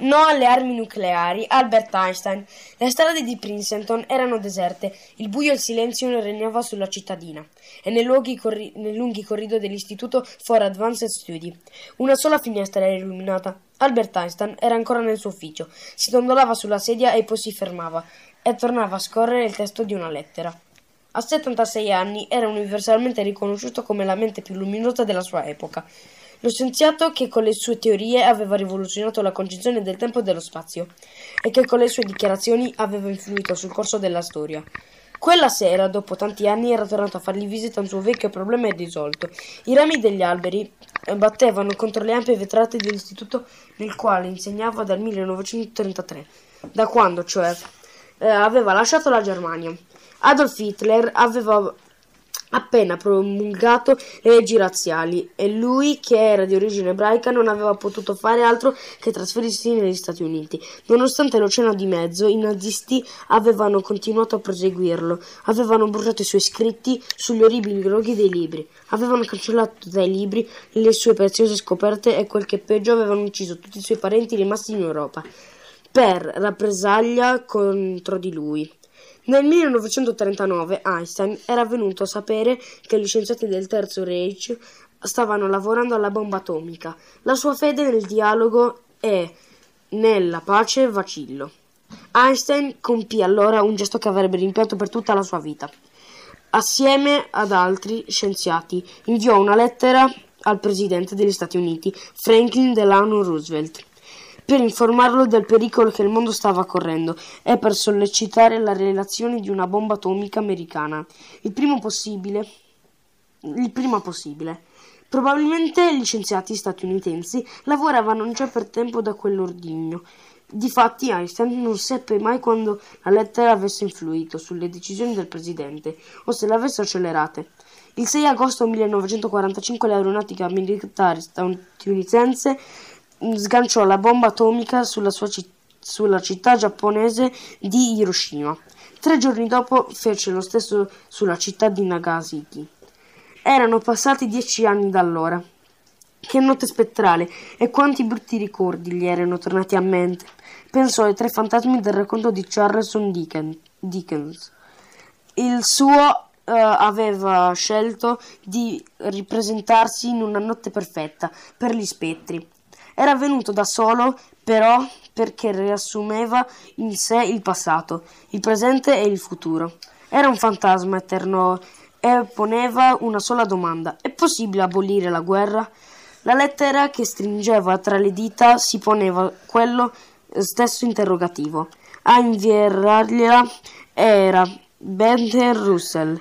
No alle armi nucleari, Albert Einstein. Le strade di Princeton erano deserte, il buio e il silenzio regnava sulla cittadina e nei, corri- nei lunghi corridoi dell'Istituto for Advanced Study. Una sola finestra era illuminata. Albert Einstein era ancora nel suo ufficio, si dondolava sulla sedia e poi si fermava e tornava a scorrere il testo di una lettera. A 76 anni era universalmente riconosciuto come la mente più luminosa della sua epoca. Lo scienziato che con le sue teorie aveva rivoluzionato la concezione del tempo e dello spazio e che con le sue dichiarazioni aveva influito sul corso della storia. Quella sera, dopo tanti anni, era tornato a fargli visita un suo vecchio problema irrisolto. I rami degli alberi eh, battevano contro le ampie vetrate dell'istituto nel quale insegnava dal 1933, da quando, cioè, eh, aveva lasciato la Germania. Adolf Hitler aveva appena promulgato le leggi razziali e lui, che era di origine ebraica, non aveva potuto fare altro che trasferirsi negli Stati Uniti. Nonostante l'oceano di mezzo, i nazisti avevano continuato a proseguirlo, avevano bruciato i suoi scritti sugli orribili roghi dei libri, avevano cancellato dai libri le sue preziose scoperte e quel che peggio avevano ucciso tutti i suoi parenti rimasti in Europa per rappresaglia contro di lui. Nel 1939 Einstein era venuto a sapere che gli scienziati del Terzo Reich stavano lavorando alla bomba atomica. La sua fede nel dialogo e nella pace vacillo. Einstein compì allora un gesto che avrebbe rimpianto per tutta la sua vita. Assieme ad altri scienziati inviò una lettera al presidente degli Stati Uniti, Franklin Delano Roosevelt, per informarlo del pericolo che il mondo stava correndo e per sollecitare la realizzazione di una bomba atomica americana, il primo possibile. Il prima possibile. Probabilmente gli scienziati statunitensi lavoravano già per tempo da quell'ordigno. Difatti Einstein non seppe mai quando la lettera avesse influito sulle decisioni del presidente o se le avesse accelerate. Il 6 agosto 1945 l'aeronautica militare statunitense sganciò la bomba atomica sulla, citt- sulla città giapponese di Hiroshima. Tre giorni dopo fece lo stesso sulla città di Nagasaki. Erano passati dieci anni da allora. Che notte spettrale e quanti brutti ricordi gli erano tornati a mente. Pensò ai tre fantasmi del racconto di Charleston Dickens. Il suo Uh, aveva scelto di ripresentarsi in una notte perfetta per gli spettri. Era venuto da solo, però, perché riassumeva in sé il passato, il presente e il futuro. Era un fantasma eterno e poneva una sola domanda: è possibile abolire la guerra? La lettera che stringeva tra le dita si poneva quello stesso interrogativo. A inviargliela era Bertrand Russell,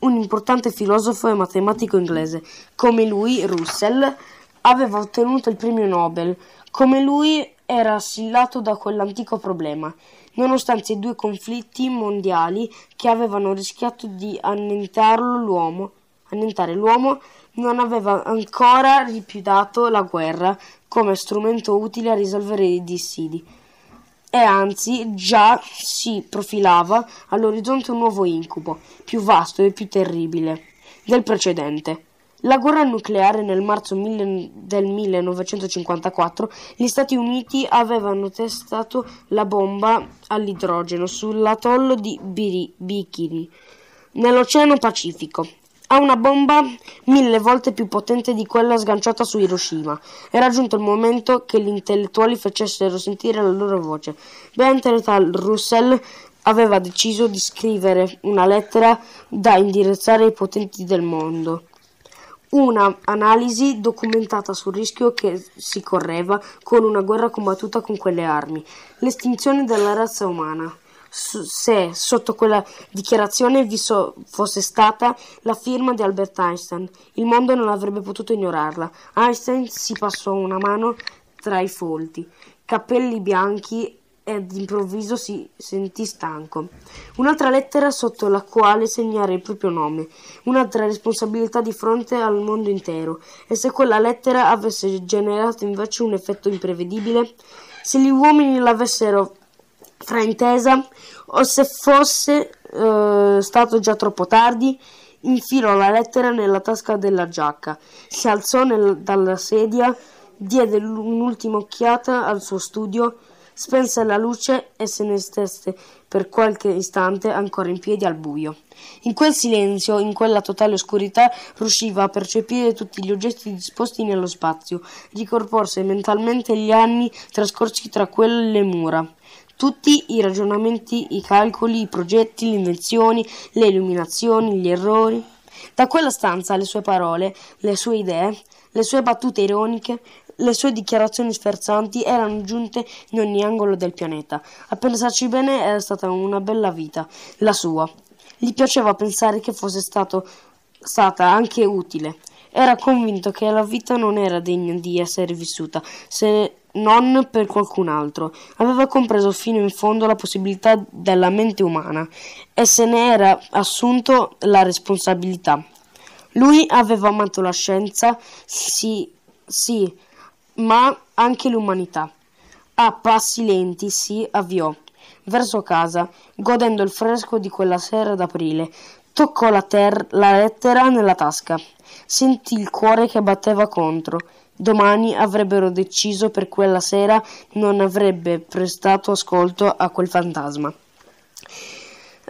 un importante filosofo e matematico inglese. Come lui, Russell aveva ottenuto il premio Nobel. Come lui era assillato da quell'antico problema, nonostante i due conflitti mondiali che avevano rischiato di annientarlo l'uomo, annientare l'uomo, non aveva ancora rifiutato la guerra come strumento utile a risolvere i dissidi e anzi già si profilava all'orizzonte un nuovo incubo, più vasto e più terribile del precedente. La guerra nucleare nel marzo del 1954 gli Stati Uniti avevano testato la bomba all'idrogeno sull'atollo di Bikini, nell'Oceano Pacifico. Ha una bomba mille volte più potente di quella sganciata su Hiroshima. Era giunto il momento che gli intellettuali facessero sentire la loro voce. Bertrand Russell aveva deciso di scrivere una lettera da indirizzare ai potenti del mondo una analisi documentata sul rischio che si correva con una guerra combattuta con quelle armi, l'estinzione della razza umana. Se sotto quella dichiarazione vi so, fosse stata la firma di Albert Einstein, il mondo non avrebbe potuto ignorarla. Einstein si passò una mano tra i folti, capelli bianchi e d'improvviso si sentì stanco. Un'altra lettera sotto la quale segnare il proprio nome, un'altra responsabilità di fronte al mondo intero. E se quella lettera avesse generato invece un effetto imprevedibile? Se gli uomini l'avessero fraintesa o se fosse eh, stato già troppo tardi? Infilò la lettera nella tasca della giacca, si alzò nel, dalla sedia diede un'ultima occhiata al suo studio, spense la luce e se ne stesse per qualche istante ancora in piedi al buio. In quel silenzio, in quella totale oscurità, riusciva a percepire tutti gli oggetti disposti nello spazio, ricorporse mentalmente gli anni trascorsi tra quelle mura. Tutti i ragionamenti, i calcoli, i progetti, le invenzioni, le illuminazioni, gli errori. Da quella stanza le sue parole, le sue idee, le sue battute ironiche, le sue dichiarazioni sferzanti erano giunte in ogni angolo del pianeta. A pensarci bene era stata una bella vita, la sua. Gli piaceva pensare che fosse stato, stata anche utile. Era convinto che la vita non era degna di essere vissuta, se non per qualcun altro. Aveva compreso fino in fondo la possibilità della mente umana e se ne era assunto la responsabilità. Lui aveva amato la scienza, sì, sì, ma anche l'umanità. A passi lenti si avviò verso casa, godendo il fresco di quella sera d'aprile. Toccò la, ter- la lettera nella tasca. Sentì il cuore che batteva contro. Domani avrebbero deciso per quella sera non avrebbe prestato ascolto a quel fantasma.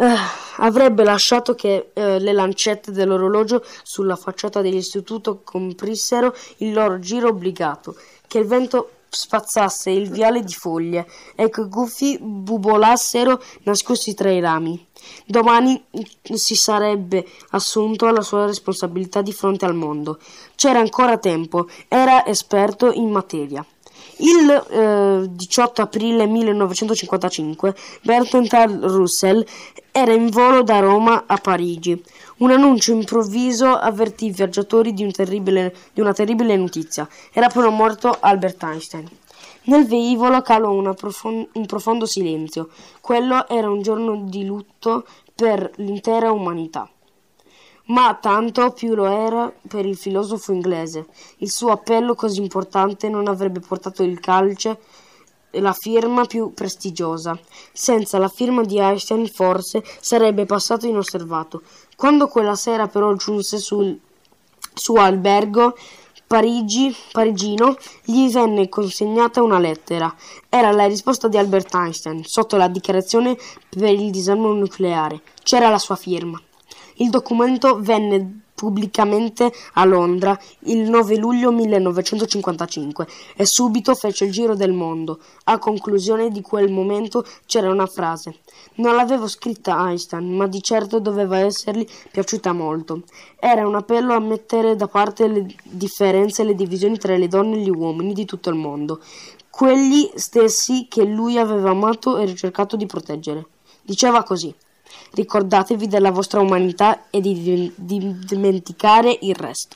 Uh, avrebbe lasciato che uh, le lancette dell'orologio sulla facciata dell'istituto comprissero il loro giro obbligato, che il vento spazzasse il viale di foglie e che gufi bubolassero nascosti tra i rami. Domani si sarebbe assunto la sua responsabilità di fronte al mondo. C'era ancora tempo, era esperto in materia. Il eh, 18 aprile 1955 Bertrand Russell era in volo da Roma a Parigi. Un annuncio improvviso avvertì i viaggiatori di, un di una terribile notizia. Era appena morto Albert Einstein. Nel velivolo calò profond- un profondo silenzio. Quello era un giorno di lutto per l'intera umanità ma tanto più lo era per il filosofo inglese. Il suo appello così importante non avrebbe portato il calce la firma più prestigiosa. Senza la firma di Einstein forse sarebbe passato inosservato. Quando quella sera però giunse sul suo albergo Parigi, parigino, gli venne consegnata una lettera. Era la risposta di Albert Einstein sotto la dichiarazione per il disarmo nucleare. C'era la sua firma. Il documento venne pubblicamente a Londra il 9 luglio 1955 e subito fece il giro del mondo. A conclusione di quel momento c'era una frase. Non l'avevo scritta Einstein, ma di certo doveva essergli piaciuta molto. Era un appello a mettere da parte le differenze e le divisioni tra le donne e gli uomini di tutto il mondo, quelli stessi che lui aveva amato e ricercato di proteggere. Diceva così. Ricordatevi della vostra umanità e di, di dimenticare il resto.